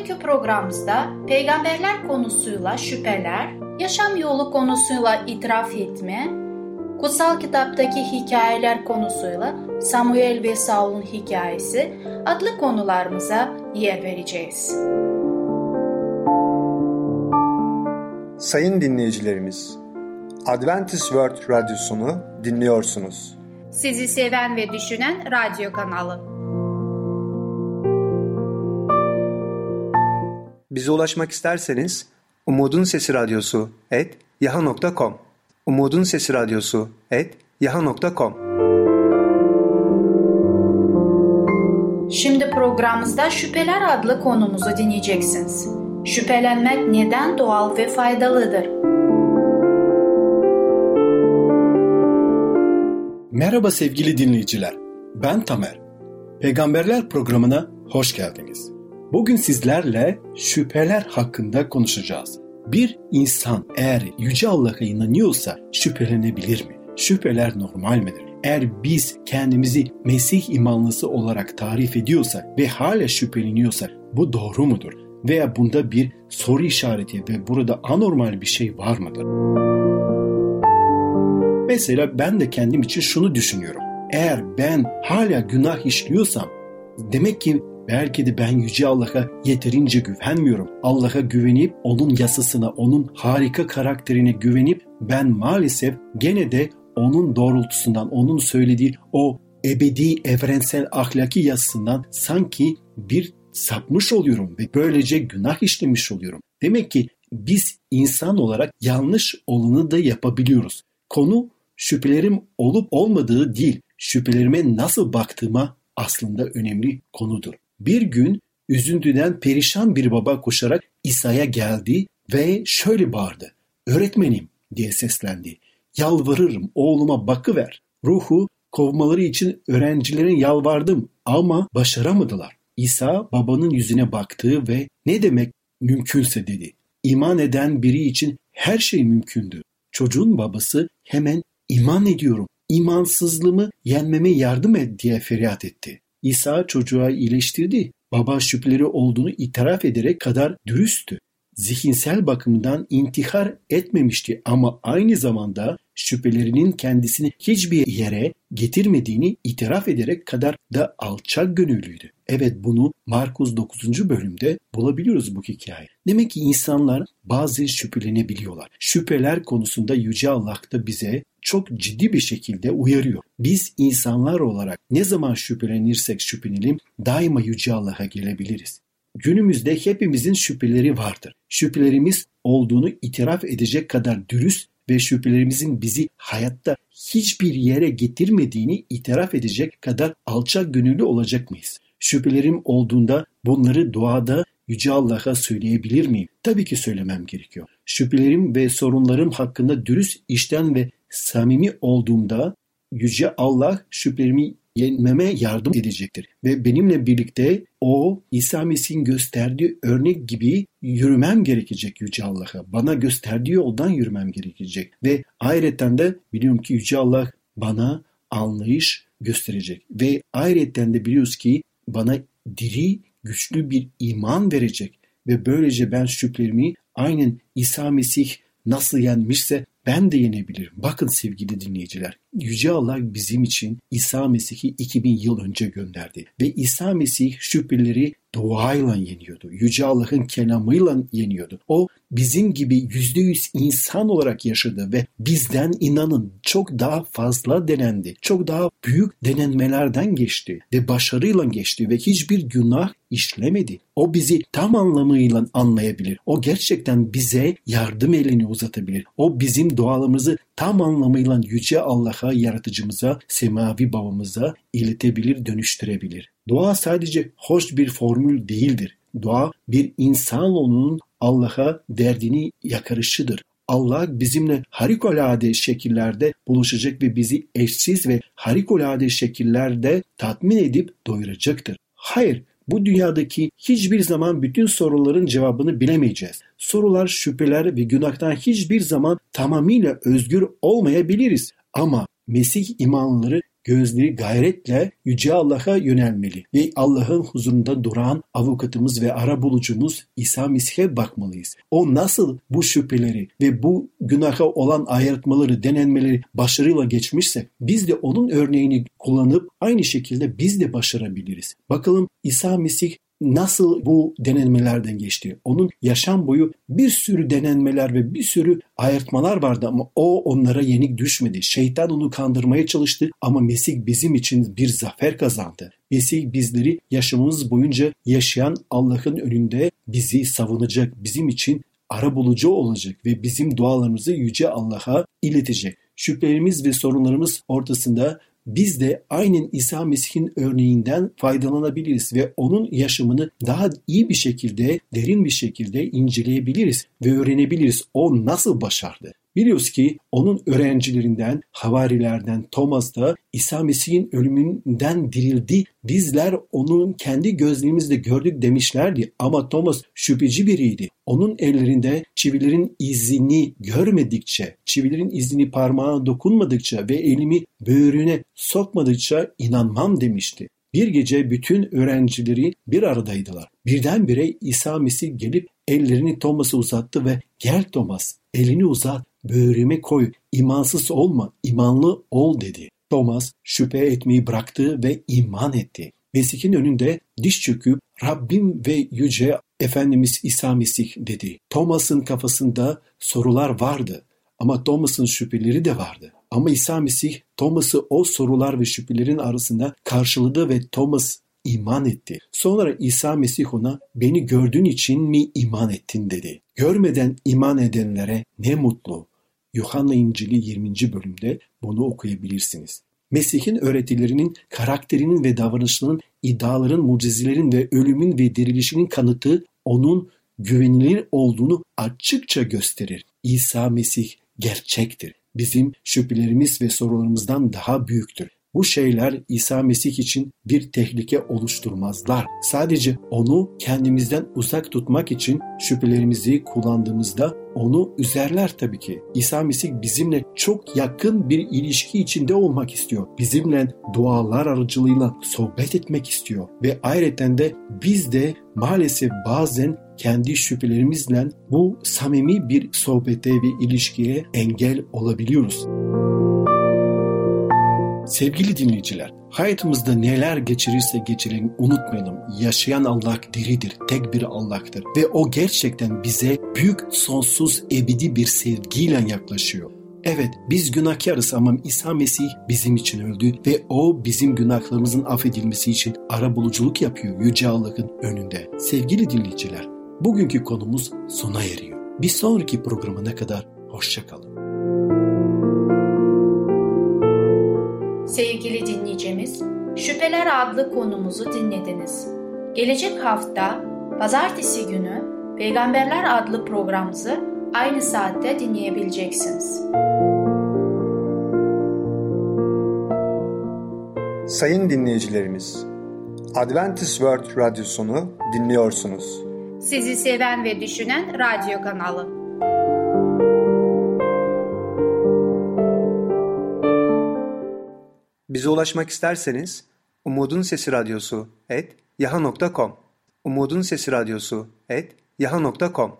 Bugünkü programımızda peygamberler konusuyla şüpheler, yaşam yolu konusuyla itiraf etme, kutsal kitaptaki hikayeler konusuyla Samuel ve Saul'un hikayesi adlı konularımıza yer vereceğiz. Sayın dinleyicilerimiz, Adventist World Radyosunu dinliyorsunuz. Sizi seven ve düşünen radyo kanalı. Bize ulaşmak isterseniz Umutun Sesi Radyosu et yaha.com Umutun Sesi Radyosu et yaha.com Şimdi programımızda Şüpheler adlı konumuzu dinleyeceksiniz. Şüphelenmek neden doğal ve faydalıdır? Merhaba sevgili dinleyiciler. Ben Tamer. Peygamberler programına hoş geldiniz. Bugün sizlerle şüpheler hakkında konuşacağız. Bir insan eğer Yüce Allah'a inanıyorsa şüphelenebilir mi? Şüpheler normal midir? Eğer biz kendimizi Mesih imanlısı olarak tarif ediyorsak ve hala şüpheleniyorsak bu doğru mudur? Veya bunda bir soru işareti ve burada anormal bir şey var mıdır? Mesela ben de kendim için şunu düşünüyorum. Eğer ben hala günah işliyorsam demek ki belki de ben Yüce Allah'a yeterince güvenmiyorum. Allah'a güvenip onun yasasına, onun harika karakterine güvenip ben maalesef gene de onun doğrultusundan, onun söylediği o ebedi evrensel ahlaki yasasından sanki bir sapmış oluyorum ve böylece günah işlemiş oluyorum. Demek ki biz insan olarak yanlış olanı da yapabiliyoruz. Konu şüphelerim olup olmadığı değil, şüphelerime nasıl baktığıma aslında önemli konudur. Bir gün üzüntüden perişan bir baba koşarak İsa'ya geldi ve şöyle bağırdı. Öğretmenim diye seslendi. Yalvarırım oğluma bakıver. Ruhu kovmaları için öğrencilerin yalvardım ama başaramadılar. İsa babanın yüzüne baktı ve ne demek mümkünse dedi. İman eden biri için her şey mümkündü. Çocuğun babası hemen iman ediyorum, imansızlığımı yenmeme yardım et diye feryat etti. İsa çocuğa iyileştirdi. Baba şüpheleri olduğunu itiraf ederek kadar dürüsttü. Zihinsel bakımdan intihar etmemişti ama aynı zamanda şüphelerinin kendisini hiçbir yere getirmediğini itiraf ederek kadar da alçak gönüllüydü. Evet bunu Markus 9. bölümde bulabiliyoruz bu hikaye. Demek ki insanlar bazı şüphelenebiliyorlar. Şüpheler konusunda Yüce Allah da bize çok ciddi bir şekilde uyarıyor. Biz insanlar olarak ne zaman şüphelenirsek şüphelenelim daima Yüce Allah'a gelebiliriz. Günümüzde hepimizin şüpheleri vardır. Şüphelerimiz olduğunu itiraf edecek kadar dürüst ve şüphelerimizin bizi hayatta hiçbir yere getirmediğini itiraf edecek kadar alçak gönüllü olacak mıyız? Şüphelerim olduğunda bunları duada Yüce Allah'a söyleyebilir miyim? Tabii ki söylemem gerekiyor. Şüphelerim ve sorunlarım hakkında dürüst işten ve samimi olduğumda Yüce Allah şüphelerimi yenmeme yardım edecektir. Ve benimle birlikte o İsa Mesih'in gösterdiği örnek gibi yürümem gerekecek Yüce Allah'a. Bana gösterdiği yoldan yürümem gerekecek. Ve ayrıca de biliyorum ki Yüce Allah bana anlayış gösterecek. Ve ayrıca de biliyoruz ki bana diri, güçlü bir iman verecek. Ve böylece ben şüphelerimi aynen İsa Mesih nasıl yenmişse ben de yenebilirim. Bakın sevgili dinleyiciler. Yüce Allah bizim için İsa Mesih'i 2000 yıl önce gönderdi. Ve İsa Mesih şüpheleri duayla yeniyordu. Yüce Allah'ın kelamıyla yeniyordu. O bizim gibi yüzde yüz insan olarak yaşadı ve bizden inanın çok daha fazla denendi. Çok daha büyük denenmelerden geçti ve başarıyla geçti ve hiçbir günah işlemedi. O bizi tam anlamıyla anlayabilir. O gerçekten bize yardım elini uzatabilir. O bizim dualarımızı tam anlamıyla Yüce Allah'a, yaratıcımıza, semavi babamıza iletebilir, dönüştürebilir. Dua sadece hoş bir formül değildir. dua bir insanoğlunun Allah'a derdini yakarışıdır. Allah bizimle harikulade şekillerde buluşacak ve bizi eşsiz ve harikulade şekillerde tatmin edip doyuracaktır. Hayır, bu dünyadaki hiçbir zaman bütün soruların cevabını bilemeyeceğiz. Sorular, şüpheler ve günahtan hiçbir zaman tamamıyla özgür olmayabiliriz. Ama Mesih imanları gözleri gayretle Yüce Allah'a yönelmeli ve Allah'ın huzurunda duran avukatımız ve ara bulucumuz İsa Mesih'e bakmalıyız. O nasıl bu şüpheleri ve bu günaha olan ayırtmaları, denenmeleri başarıyla geçmişse biz de onun örneğini kullanıp aynı şekilde biz de başarabiliriz. Bakalım İsa Mesih nasıl bu denenmelerden geçti? Onun yaşam boyu bir sürü denenmeler ve bir sürü ayırtmalar vardı ama o onlara yenik düşmedi. Şeytan onu kandırmaya çalıştı ama Mesih bizim için bir zafer kazandı. Mesih bizleri yaşamımız boyunca yaşayan Allah'ın önünde bizi savunacak, bizim için ara bulucu olacak ve bizim dualarımızı Yüce Allah'a iletecek. Şüphelerimiz ve sorunlarımız ortasında biz de aynen İsa Mesih'in örneğinden faydalanabiliriz ve onun yaşamını daha iyi bir şekilde, derin bir şekilde inceleyebiliriz ve öğrenebiliriz. O nasıl başardı? Biliyoruz ki onun öğrencilerinden, havarilerden Thomas da İsa Mesih'in ölümünden dirildi. Bizler onun kendi gözlerimizle gördük demişlerdi ama Thomas şüpheci biriydi. Onun ellerinde çivilerin izini görmedikçe, çivilerin izini parmağına dokunmadıkça ve elimi böğrüne sokmadıkça inanmam demişti. Bir gece bütün öğrencileri bir aradaydılar. Birdenbire İsa Mesih gelip ellerini Thomas'a uzattı ve gel Thomas elini uzat böğrüme koy, imansız olma, imanlı ol dedi. Thomas şüphe etmeyi bıraktı ve iman etti. Mesih'in önünde diş çöküp Rabbim ve Yüce Efendimiz İsa Mesih dedi. Thomas'ın kafasında sorular vardı ama Thomas'ın şüpheleri de vardı. Ama İsa Mesih Thomas'ı o sorular ve şüphelerin arasında karşıladı ve Thomas iman etti. Sonra İsa Mesih ona beni gördüğün için mi iman ettin dedi. Görmeden iman edenlere ne mutlu. Yuhanna İncili 20. bölümde bunu okuyabilirsiniz. Mesih'in öğretilerinin, karakterinin ve davranışlarının, iddiaların, mucizelerin ve ölümün ve dirilişinin kanıtı onun güvenilir olduğunu açıkça gösterir. İsa Mesih gerçektir. Bizim şüphelerimiz ve sorularımızdan daha büyüktür. Bu şeyler İsa Mesih için bir tehlike oluşturmazlar. Sadece onu kendimizden uzak tutmak için şüphelerimizi kullandığımızda onu üzerler tabii ki. İsa Mesih bizimle çok yakın bir ilişki içinde olmak istiyor. Bizimle dualar aracılığıyla sohbet etmek istiyor. Ve ayrıca de biz de maalesef bazen kendi şüphelerimizle bu samimi bir sohbete ve ilişkiye engel olabiliyoruz. Sevgili dinleyiciler, hayatımızda neler geçirirse geçirelim unutmayalım. Yaşayan Allah diridir, tek bir Allah'tır ve o gerçekten bize büyük, sonsuz, ebedi bir sevgiyle yaklaşıyor. Evet biz günahkarız ama İsa Mesih bizim için öldü ve o bizim günahlarımızın affedilmesi için ara buluculuk yapıyor Yüce Allah'ın önünde. Sevgili dinleyiciler, bugünkü konumuz sona eriyor. Bir sonraki programına kadar hoşçakalın. Sevgili dinleyicimiz, Şüpheler adlı konumuzu dinlediniz. Gelecek hafta pazartesi günü Peygamberler adlı programımızı aynı saatte dinleyebileceksiniz. Sayın dinleyicilerimiz, Adventist World Radyosunu dinliyorsunuz. Sizi seven ve düşünen radyo kanalı. Bize ulaşmak isterseniz Umutun Sesi Radyosu et yaha.com Umutun Sesi Radyosu et yaha.com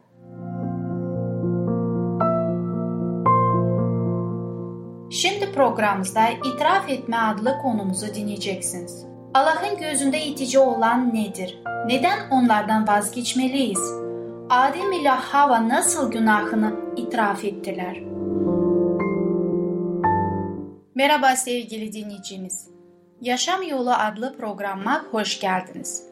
Şimdi programımızda itiraf etme adlı konumuzu dinleyeceksiniz. Allah'ın gözünde itici olan nedir? Neden onlardan vazgeçmeliyiz? Adem ile Hava nasıl günahını itiraf ettiler? Merhaba sevgili dinleyicimiz. Yaşam Yolu adlı programa hoş geldiniz.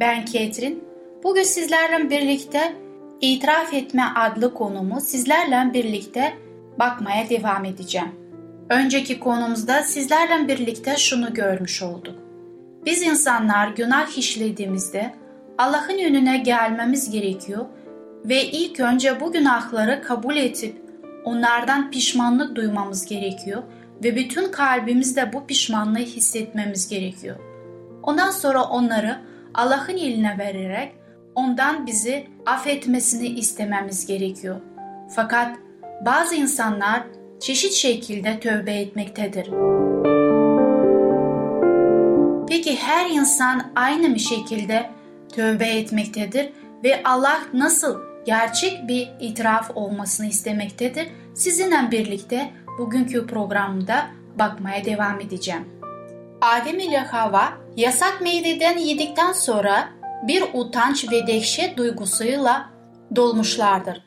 Ben Ketrin. Bugün sizlerle birlikte itiraf etme adlı konumu sizlerle birlikte bakmaya devam edeceğim. Önceki konumuzda sizlerle birlikte şunu görmüş olduk. Biz insanlar günah işlediğimizde Allah'ın önüne gelmemiz gerekiyor ve ilk önce bu günahları kabul edip onlardan pişmanlık duymamız gerekiyor ve bütün kalbimizde bu pişmanlığı hissetmemiz gerekiyor. Ondan sonra onları Allah'ın eline vererek ondan bizi affetmesini istememiz gerekiyor. Fakat bazı insanlar çeşit şekilde tövbe etmektedir. Peki her insan aynı bir şekilde tövbe etmektedir ve Allah nasıl gerçek bir itiraf olmasını istemektedir? Sizinle birlikte bugünkü programda bakmaya devam edeceğim. Adem ile Hava yasak meyveden yedikten sonra bir utanç ve dehşet duygusuyla dolmuşlardır.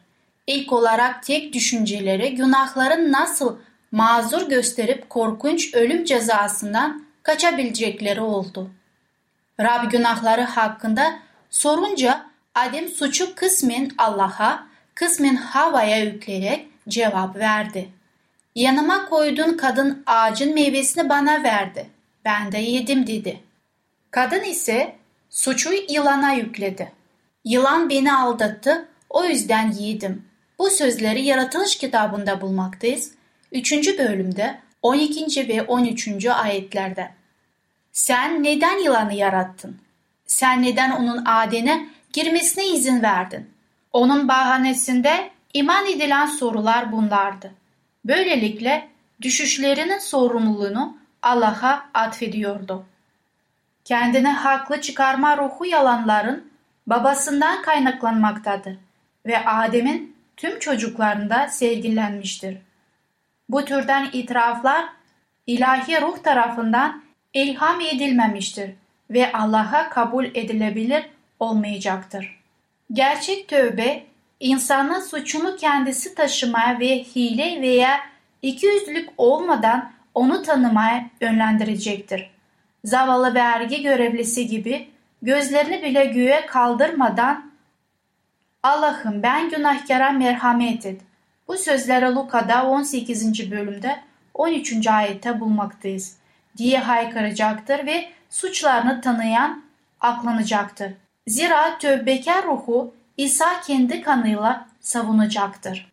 İlk olarak tek düşünceleri günahların nasıl mazur gösterip korkunç ölüm cezasından kaçabilecekleri oldu. Rab günahları hakkında sorunca Adem suçu kısmen Allah'a, kısmen Hava'ya yükleyerek cevap verdi. Yanıma koyduğun kadın ağacın meyvesini bana verdi. Ben de yedim dedi. Kadın ise suçu yılana yükledi. Yılan beni aldattı, o yüzden yedim. Bu sözleri Yaratılış kitabında bulmaktayız. 3. bölümde 12. ve 13. ayetlerde. Sen neden yılanı yarattın? Sen neden onun adene girmesine izin verdin? Onun bahanesinde iman edilen sorular bunlardı. Böylelikle düşüşlerinin sorumluluğunu Allah'a atfediyordu. Kendine haklı çıkarma ruhu yalanların babasından kaynaklanmaktadır ve Adem'in tüm çocuklarında sergilenmiştir. Bu türden itiraflar ilahi ruh tarafından ilham edilmemiştir ve Allah'a kabul edilebilir olmayacaktır. Gerçek tövbe insanın suçunu kendisi taşımaya ve hile veya ikiyüzlülük olmadan onu tanımaya yönlendirecektir. Zavallı vergi görevlisi gibi gözlerini bile göğe kaldırmadan Allah'ım ben günahkara merhamet et. Bu sözleri Luka'da 18. bölümde 13. ayette bulmaktayız diye haykıracaktır ve suçlarını tanıyan aklanacaktır. Zira tövbekar ruhu İsa kendi kanıyla savunacaktır.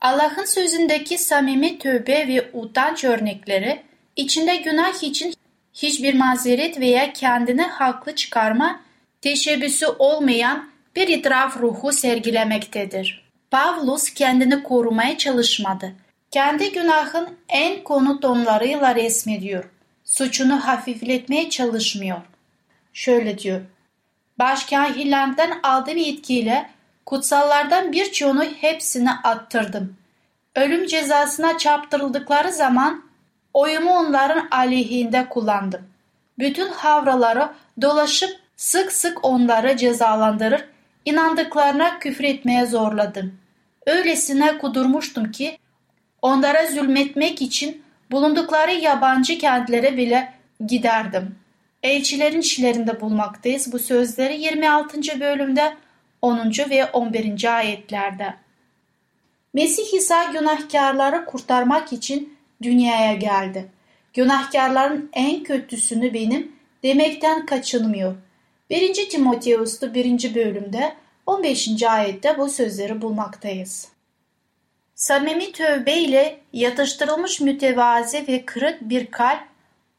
Allah'ın sözündeki samimi tövbe ve utanç örnekleri içinde günah için hiçbir mazeret veya kendini haklı çıkarma teşebbüsü olmayan bir itiraf ruhu sergilemektedir. Pavlus kendini korumaya çalışmadı. Kendi günahın en konu tonlarıyla resmediyor. Suçunu hafifletmeye çalışmıyor. Şöyle diyor. Başkahillerden aldığım yetkiyle kutsallardan birçoğunu hepsini attırdım. Ölüm cezasına çarptırıldıkları zaman oyumu onların aleyhinde kullandım. Bütün havraları dolaşıp sık sık onları cezalandırır, inandıklarına küfretmeye zorladım. Öylesine kudurmuştum ki onlara zulmetmek için bulundukları yabancı kentlere bile giderdim. Elçilerin işlerinde bulmaktayız bu sözleri 26. bölümde 10. ve 11. ayetlerde. Mesih İsa günahkarları kurtarmak için dünyaya geldi. Günahkarların en kötüsünü benim demekten kaçınmıyor. 1. Timoteus'ta 1. bölümde 15. ayette bu sözleri bulmaktayız. Samimi tövbe ile yatıştırılmış mütevazi ve kırık bir kalp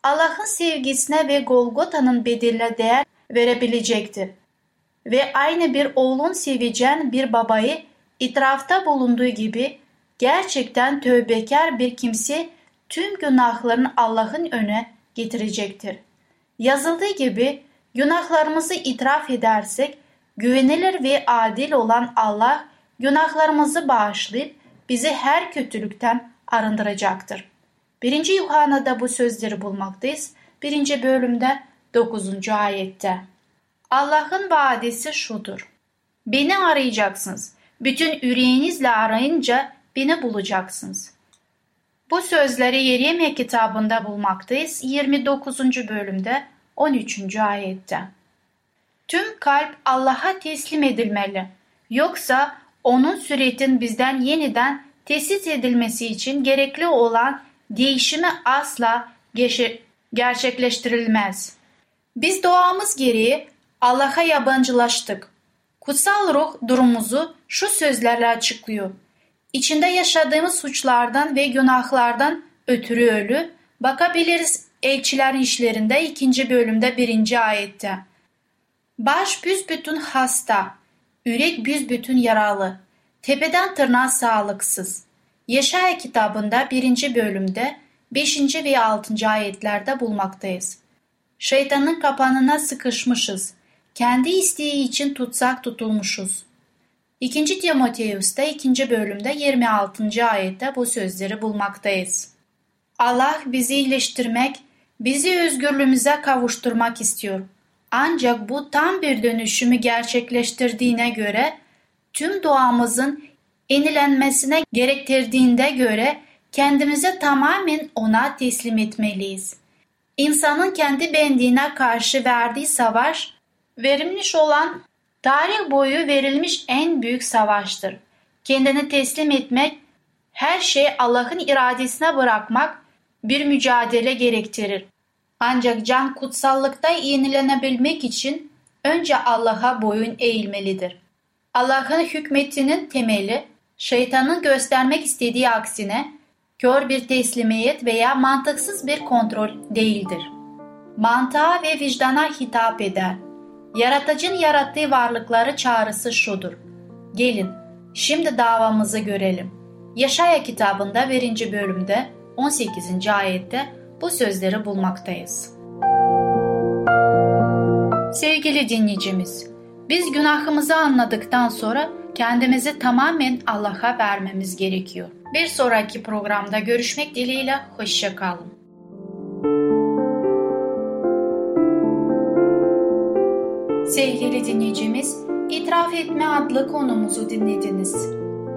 Allah'ın sevgisine ve Golgota'nın bedeline değer verebilecektir. Ve aynı bir oğlun sevecen bir babayı itirafta bulunduğu gibi gerçekten tövbekar bir kimse tüm günahlarını Allah'ın öne getirecektir. Yazıldığı gibi günahlarımızı itiraf edersek güvenilir ve adil olan Allah günahlarımızı bağışlayıp bizi her kötülükten arındıracaktır. 1. Yuhanna'da bu sözleri bulmaktayız. 1. bölümde 9. ayette. Allah'ın vaadisi şudur. Beni arayacaksınız. Bütün yüreğinizle arayınca beni bulacaksınız. Bu sözleri Yeremye kitabında bulmaktayız 29. bölümde 13. ayette. Tüm kalp Allah'a teslim edilmeli. Yoksa onun süretin bizden yeniden tesis edilmesi için gerekli olan değişimi asla gerçekleştirilmez. Biz doğamız gereği Allah'a yabancılaştık. Kutsal ruh durumumuzu şu sözlerle açıklıyor. İçinde yaşadığımız suçlardan ve günahlardan ötürü ölü bakabiliriz Elçilerin işlerinde ikinci bölümde birinci ayette. Baş büsbütün hasta, yürek büsbütün yaralı, tepeden tırnağa sağlıksız. Yaşaya kitabında birinci bölümde beşinci ve altıncı ayetlerde bulmaktayız. Şeytanın kapanına sıkışmışız. Kendi isteği için tutsak tutulmuşuz. 2. Timoteus'ta 2. bölümde 26. ayette bu sözleri bulmaktayız. Allah bizi iyileştirmek, bizi özgürlüğümüze kavuşturmak istiyor. Ancak bu tam bir dönüşümü gerçekleştirdiğine göre, tüm doğamızın enilenmesine gerektirdiğinde göre kendimizi tamamen ona teslim etmeliyiz. İnsanın kendi benliğine karşı verdiği savaş, verilmiş olan tarih boyu verilmiş en büyük savaştır. Kendini teslim etmek, her şeyi Allah'ın iradesine bırakmak bir mücadele gerektirir. Ancak can kutsallıkta yenilenebilmek için önce Allah'a boyun eğilmelidir. Allah'ın hükmetinin temeli, şeytanın göstermek istediği aksine kör bir teslimiyet veya mantıksız bir kontrol değildir. Mantığa ve vicdana hitap eder. Yaratıcın yarattığı varlıkları çağrısı şudur. Gelin, şimdi davamızı görelim. Yaşaya kitabında 1. bölümde 18. ayette bu sözleri bulmaktayız. Sevgili dinleyicimiz, biz günahımızı anladıktan sonra kendimizi tamamen Allah'a vermemiz gerekiyor. Bir sonraki programda görüşmek dileğiyle hoşçakalın. Sevgili dinleyicimiz, İtiraf Etme adlı konumuzu dinlediniz.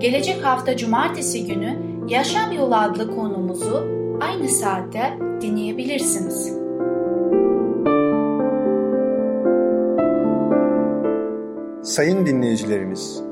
Gelecek hafta cumartesi günü Yaşam Yolu adlı konumuzu aynı saatte dinleyebilirsiniz. Sayın dinleyicilerimiz,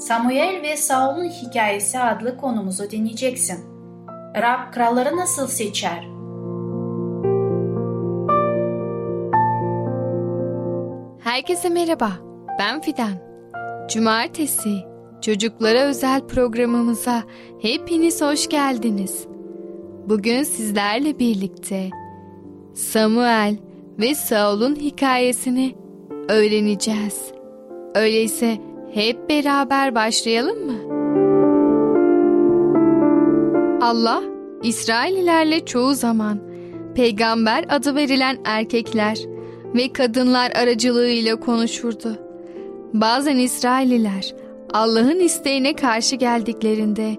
Samuel ve Saul'un hikayesi adlı konumuzu dinleyeceksin. Rab kralları nasıl seçer? Herkese merhaba, ben Fidan. Cumartesi, çocuklara özel programımıza hepiniz hoş geldiniz. Bugün sizlerle birlikte Samuel ve Saul'un hikayesini öğreneceğiz. Öyleyse hep beraber başlayalım mı? Allah, İsraililerle çoğu zaman peygamber adı verilen erkekler ve kadınlar aracılığıyla konuşurdu. Bazen İsraililer Allah'ın isteğine karşı geldiklerinde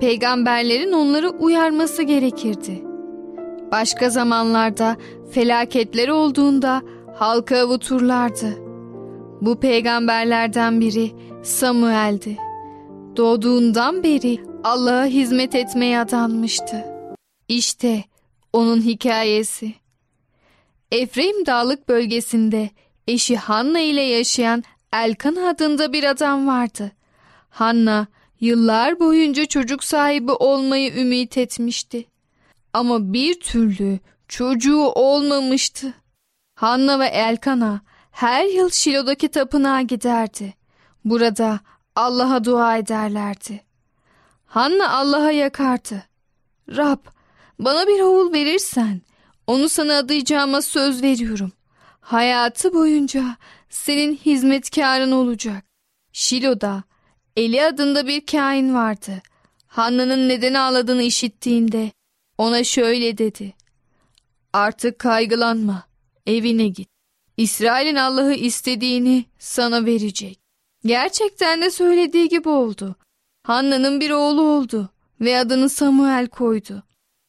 peygamberlerin onları uyarması gerekirdi. Başka zamanlarda felaketler olduğunda halka avuturlardı. Bu peygamberlerden biri Samuel'di. Doğduğundan beri Allah'a hizmet etmeye adanmıştı. İşte onun hikayesi. Efraim Dağlık bölgesinde eşi Hanna ile yaşayan Elkan adında bir adam vardı. Hanna yıllar boyunca çocuk sahibi olmayı ümit etmişti. Ama bir türlü çocuğu olmamıştı. Hanna ve Elkan'a her yıl Şilo'daki tapınağa giderdi. Burada Allah'a dua ederlerdi. Hanna Allah'a yakardı. Rab, bana bir oğul verirsen onu sana adayacağıma söz veriyorum. Hayatı boyunca senin hizmetkarın olacak. Şilo'da Eli adında bir kain vardı. Hanna'nın neden ağladığını işittiğinde ona şöyle dedi. Artık kaygılanma, evine git. İsrail'in Allah'ı istediğini sana verecek. Gerçekten de söylediği gibi oldu. Hanna'nın bir oğlu oldu ve adını Samuel koydu.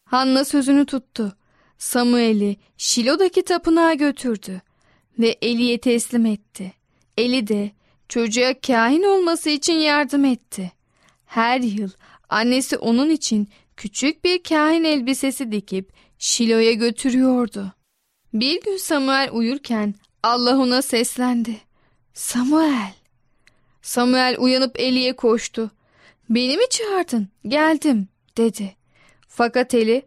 Hanna sözünü tuttu. Samuel'i Şilo'daki tapınağa götürdü ve Eli'ye teslim etti. Eli de çocuğa kahin olması için yardım etti. Her yıl annesi onun için küçük bir kahin elbisesi dikip Şilo'ya götürüyordu. Bir gün Samuel uyurken Allah ona seslendi. Samuel. Samuel uyanıp Eli'ye koştu. Beni mi çağırdın? Geldim dedi. Fakat Eli,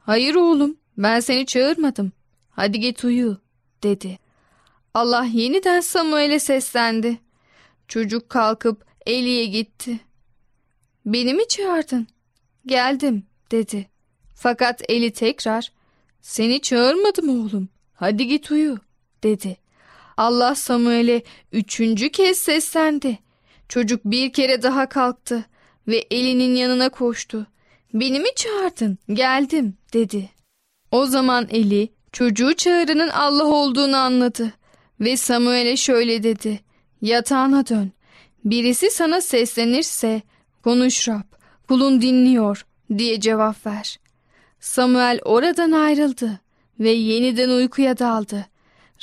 hayır oğlum ben seni çağırmadım. Hadi git uyu dedi. Allah yeniden Samuel'e seslendi. Çocuk kalkıp Eli'ye gitti. Beni mi çağırdın? Geldim dedi. Fakat Eli tekrar seni çağırmadım oğlum. Hadi git uyu dedi. Allah Samuel'e üçüncü kez seslendi. Çocuk bir kere daha kalktı ve Eli'nin yanına koştu. Beni mi çağırdın? Geldim dedi. O zaman Eli çocuğu çağıranın Allah olduğunu anladı ve Samuel'e şöyle dedi. Yatağına dön. Birisi sana seslenirse konuş Rab, kulun dinliyor diye cevap ver. Samuel oradan ayrıldı ve yeniden uykuya daldı.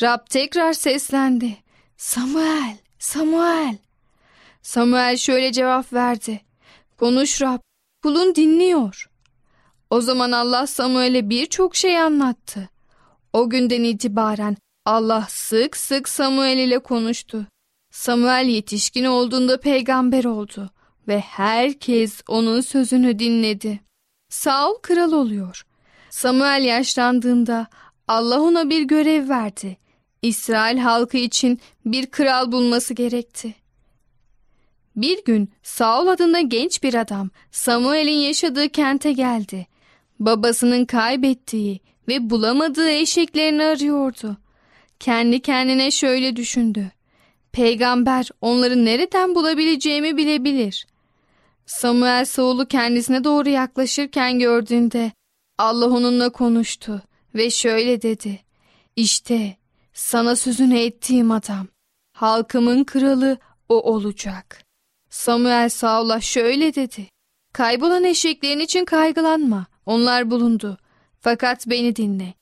Rab tekrar seslendi. Samuel, Samuel. Samuel şöyle cevap verdi. Konuş Rab, kulun dinliyor. O zaman Allah Samuel'e birçok şey anlattı. O günden itibaren Allah sık sık Samuel ile konuştu. Samuel yetişkin olduğunda peygamber oldu ve herkes onun sözünü dinledi. Saul kral oluyor. Samuel yaşlandığında Allah ona bir görev verdi. İsrail halkı için bir kral bulması gerekti. Bir gün Saul adında genç bir adam Samuel'in yaşadığı kente geldi. Babasının kaybettiği ve bulamadığı eşeklerini arıyordu. Kendi kendine şöyle düşündü. Peygamber onları nereden bulabileceğimi bilebilir. Samuel Saul'u kendisine doğru yaklaşırken gördüğünde Allah onunla konuştu ve şöyle dedi. İşte sana sözünü ettiğim adam. Halkımın kralı o olacak. Samuel Saul'a şöyle dedi. Kaybolan eşeklerin için kaygılanma. Onlar bulundu. Fakat beni dinle.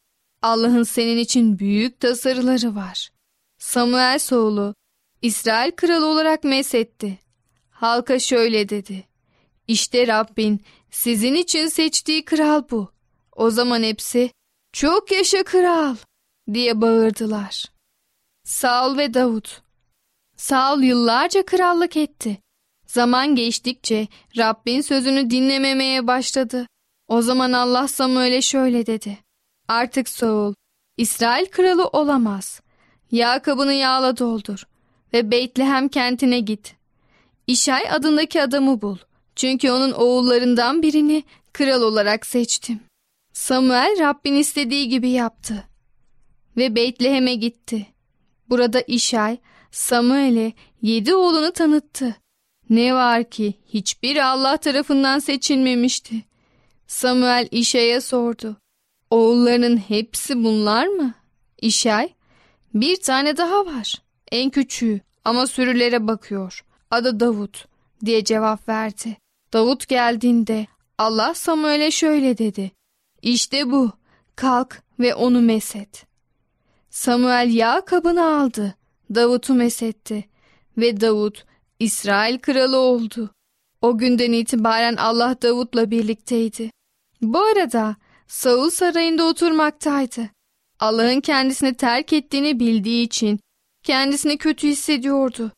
Allah'ın senin için büyük tasarıları var. Samuel Saul'u İsrail kralı olarak mesetti. Halka şöyle dedi. İşte Rabbin sizin için seçtiği kral bu. O zaman hepsi çok yaşa kral diye bağırdılar. Saul ve Davut Saul yıllarca krallık etti. Zaman geçtikçe Rabbin sözünü dinlememeye başladı. O zaman Allah Samuel'e şöyle dedi. Artık Saul, İsrail kralı olamaz. Yağ kabını yağla doldur ve Beytlehem kentine git. İşay adındaki adamı bul. Çünkü onun oğullarından birini kral olarak seçtim. Samuel Rabbin istediği gibi yaptı. Ve Beytlehem'e gitti. Burada İşay Samuel'e yedi oğlunu tanıttı. Ne var ki hiçbir Allah tarafından seçilmemişti. Samuel İşay'a sordu. Oğullarının hepsi bunlar mı? İşay, bir tane daha var. En küçüğü ama sürülere bakıyor. Adı Davut diye cevap verdi. Davut geldiğinde Allah Samuel'e şöyle dedi. İşte bu. Kalk ve onu meset. Samuel yağ kabını aldı. Davut'u mesetti. Ve Davut İsrail kralı oldu. O günden itibaren Allah Davut'la birlikteydi. Bu arada Saul sarayında oturmaktaydı. Allah'ın kendisini terk ettiğini bildiği için kendisini kötü hissediyordu.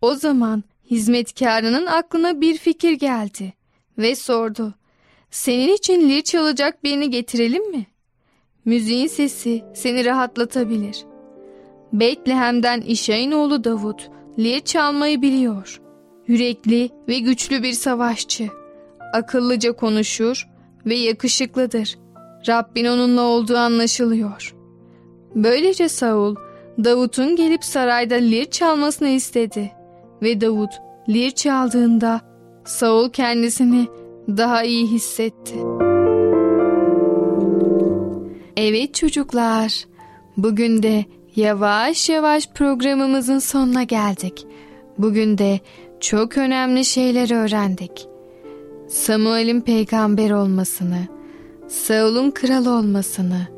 O zaman hizmetkarının aklına bir fikir geldi ve sordu. Senin için lir çalacak birini getirelim mi? Müziğin sesi seni rahatlatabilir. Betlehem'den İşay'ın oğlu Davut lir çalmayı biliyor. Yürekli ve güçlü bir savaşçı. Akıllıca konuşur ve yakışıklıdır. Rabbin onunla olduğu anlaşılıyor. Böylece Saul, Davut'un gelip sarayda lir çalmasını istedi. Ve Davut lir çaldığında Saul kendisini daha iyi hissetti. Evet çocuklar, bugün de yavaş yavaş programımızın sonuna geldik. Bugün de çok önemli şeyler öğrendik. Samuel'in peygamber olmasını, Saul'un kral olmasını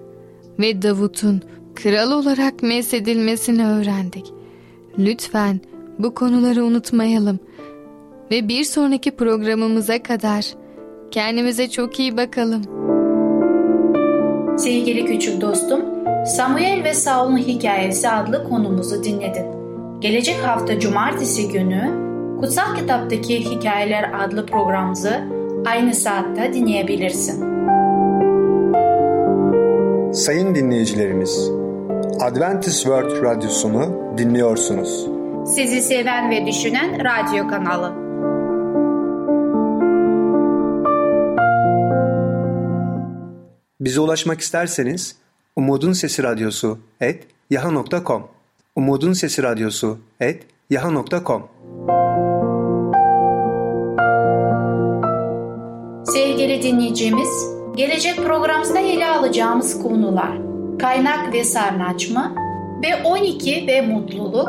ve Davut'un kral olarak mesedilmesini öğrendik. Lütfen Bu konuları unutmayalım. Ve bir sonraki programımıza kadar kendimize çok iyi bakalım. Sevgili küçük dostum, Samuel ve Saul'un hikayesi adlı konumuzu dinledin. Gelecek hafta cumartesi günü Kutsal Kitaptaki Hikayeler adlı programımızı aynı saatte dinleyebilirsin. Sayın dinleyicilerimiz, Adventist World Radyosunu dinliyorsunuz. Sizi seven ve düşünen radyo kanalı. Bize ulaşmak isterseniz Umutun Sesi Radyosu et yaha.com Umutun Sesi Radyosu et yaha.com Sevgili dinleyicimiz, gelecek programımızda ele alacağımız konular kaynak ve sarnaçma ve 12 ve mutluluk,